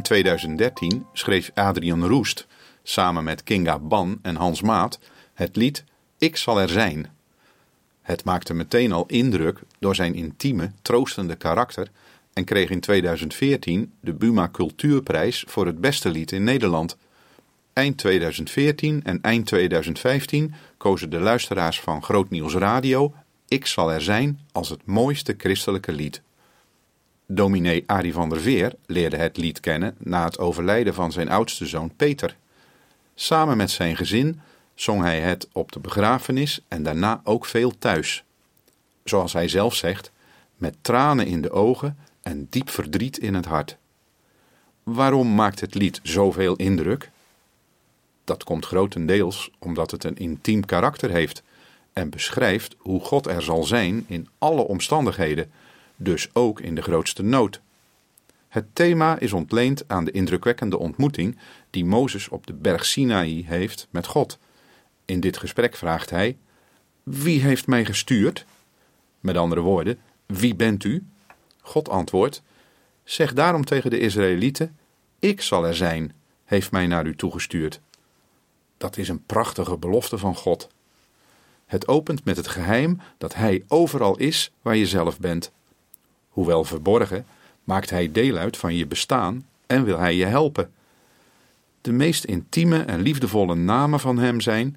In 2013 schreef Adrian Roest samen met Kinga Ban en Hans Maat het lied Ik zal er zijn. Het maakte meteen al indruk door zijn intieme, troostende karakter en kreeg in 2014 de Buma Cultuurprijs voor het beste lied in Nederland. Eind 2014 en eind 2015 kozen de luisteraars van Groot Nieuws Radio Ik zal er zijn als het mooiste christelijke lied. Dominee Arie van der Veer leerde het lied kennen na het overlijden van zijn oudste zoon Peter. Samen met zijn gezin zong hij het op de begrafenis en daarna ook veel thuis. Zoals hij zelf zegt, met tranen in de ogen en diep verdriet in het hart. Waarom maakt het lied zoveel indruk? Dat komt grotendeels omdat het een intiem karakter heeft en beschrijft hoe God er zal zijn in alle omstandigheden, dus ook in de grootste nood. Het thema is ontleend aan de indrukwekkende ontmoeting die Mozes op de berg Sinaï heeft met God. In dit gesprek vraagt hij: Wie heeft mij gestuurd? Met andere woorden, wie bent u? God antwoordt: Zeg daarom tegen de Israëlieten: Ik zal er zijn, heeft mij naar u toegestuurd. Dat is een prachtige belofte van God. Het opent met het geheim dat Hij overal is waar je zelf bent. Hoewel verborgen, maakt Hij deel uit van je bestaan en wil Hij je helpen. De meest intieme en liefdevolle namen van Hem zijn: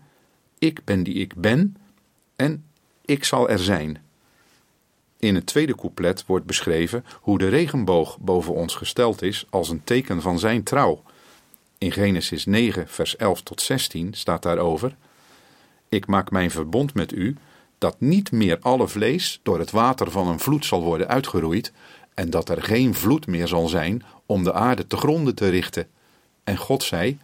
Ik ben die ik ben en Ik zal er zijn. In het tweede couplet wordt beschreven hoe de regenboog boven ons gesteld is als een teken van Zijn trouw. In Genesis 9, vers 11 tot 16 staat daarover: Ik maak mijn verbond met u, dat niet meer alle vlees door het water van een vloed zal worden uitgeroeid, en dat er geen vloed meer zal zijn om de aarde te gronden te richten. En God zei: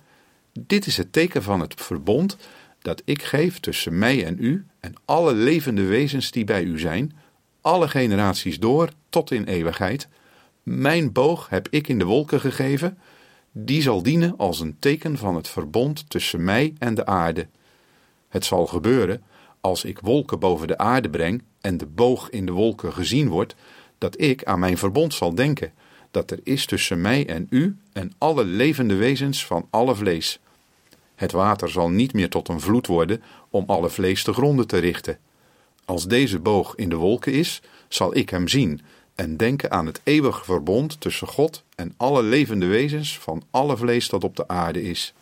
Dit is het teken van het verbond dat ik geef tussen mij en u en alle levende wezens die bij u zijn, alle generaties door tot in eeuwigheid. Mijn boog heb ik in de wolken gegeven, die zal dienen als een teken van het verbond tussen mij en de aarde. Het zal gebeuren als ik wolken boven de aarde breng en de boog in de wolken gezien wordt, dat ik aan mijn verbond zal denken, dat er is tussen mij en u en alle levende wezens van alle vlees. Het water zal niet meer tot een vloed worden om alle vlees te gronden te richten. Als deze boog in de wolken is, zal ik hem zien en denken aan het eeuwige verbond tussen God en alle levende wezens van alle vlees dat op de aarde is.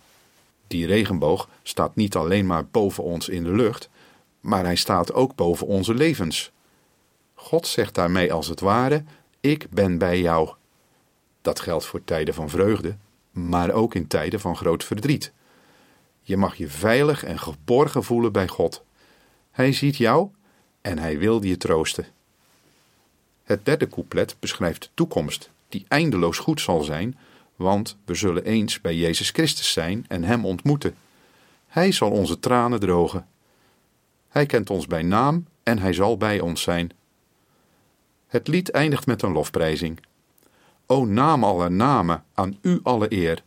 Die regenboog staat niet alleen maar boven ons in de lucht, maar hij staat ook boven onze levens. God zegt daarmee als het ware: Ik ben bij jou. Dat geldt voor tijden van vreugde, maar ook in tijden van groot verdriet. Je mag je veilig en geborgen voelen bij God. Hij ziet jou en hij wil je troosten. Het derde couplet beschrijft de toekomst, die eindeloos goed zal zijn, want we zullen eens bij Jezus Christus zijn en Hem ontmoeten. Hij zal onze tranen drogen. Hij kent ons bij naam en Hij zal bij ons zijn. Het lied eindigt met een lofprijzing. O naam aller namen, aan U alle eer.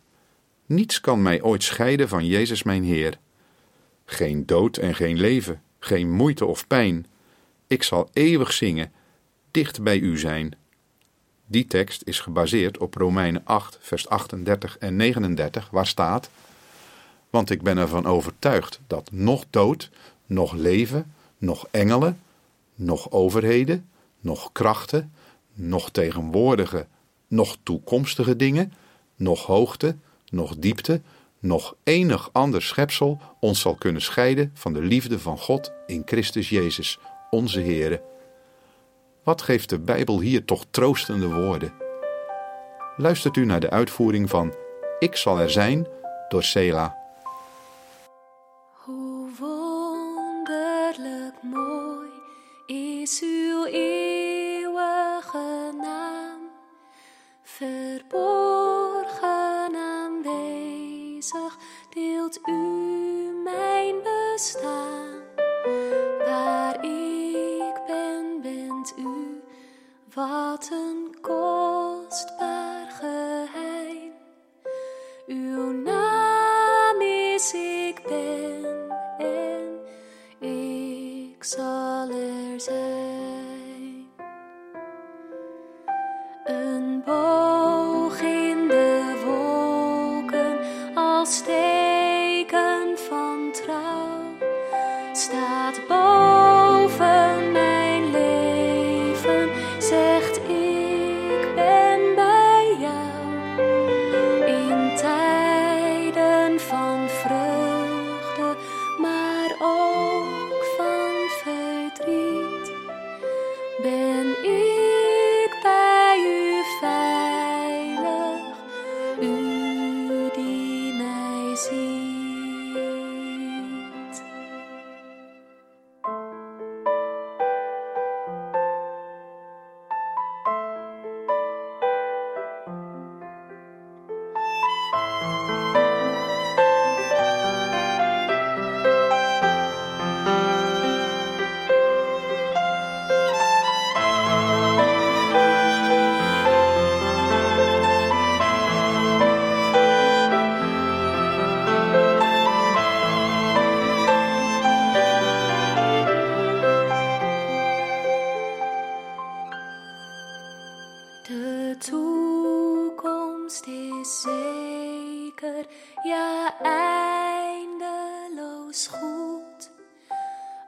Niets kan mij ooit scheiden van Jezus mijn Heer. Geen dood en geen leven, geen moeite of pijn. Ik zal eeuwig zingen, dicht bij U zijn. Die tekst is gebaseerd op Romeinen 8, vers 38 en 39, waar staat: Want ik ben ervan overtuigd dat nog dood, nog leven, nog engelen, nog overheden, nog krachten, nog tegenwoordige, nog toekomstige dingen, nog hoogte, nog diepte, nog enig ander schepsel ons zal kunnen scheiden van de liefde van God in Christus Jezus, onze Heere. Wat geeft de Bijbel hier toch troostende woorden? Luistert u naar de uitvoering van Ik zal er zijn door Sela. Mooi is uw eeuwige naam, verborgen Een boog in de wolken als teken van trouw staat. Ben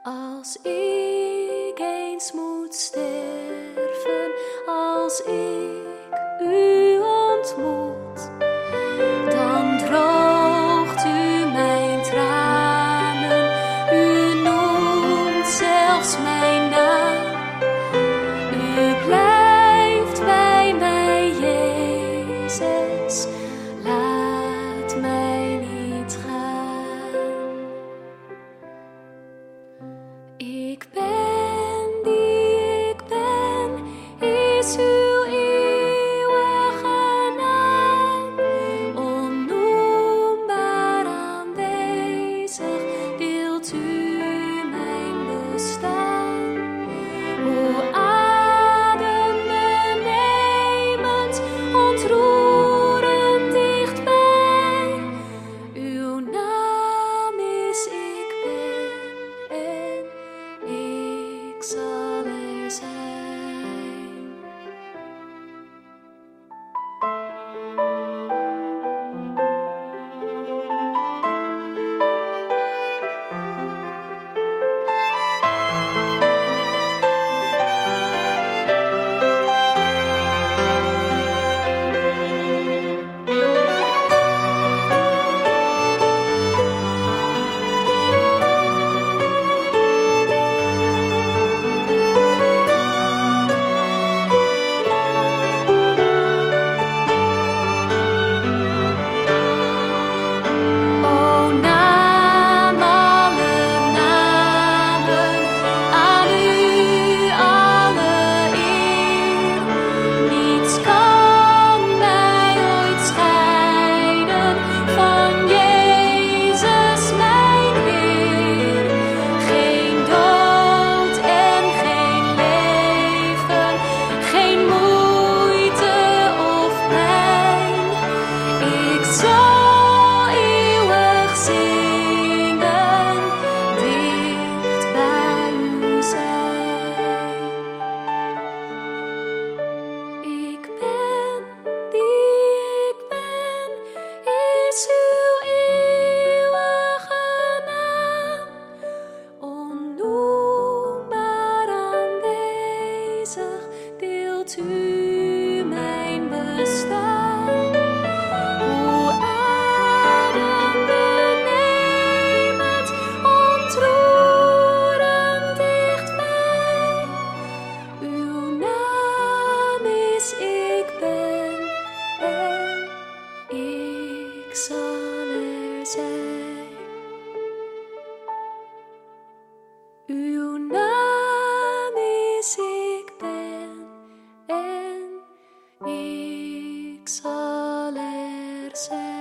Als ik eens moet sterven, als ik en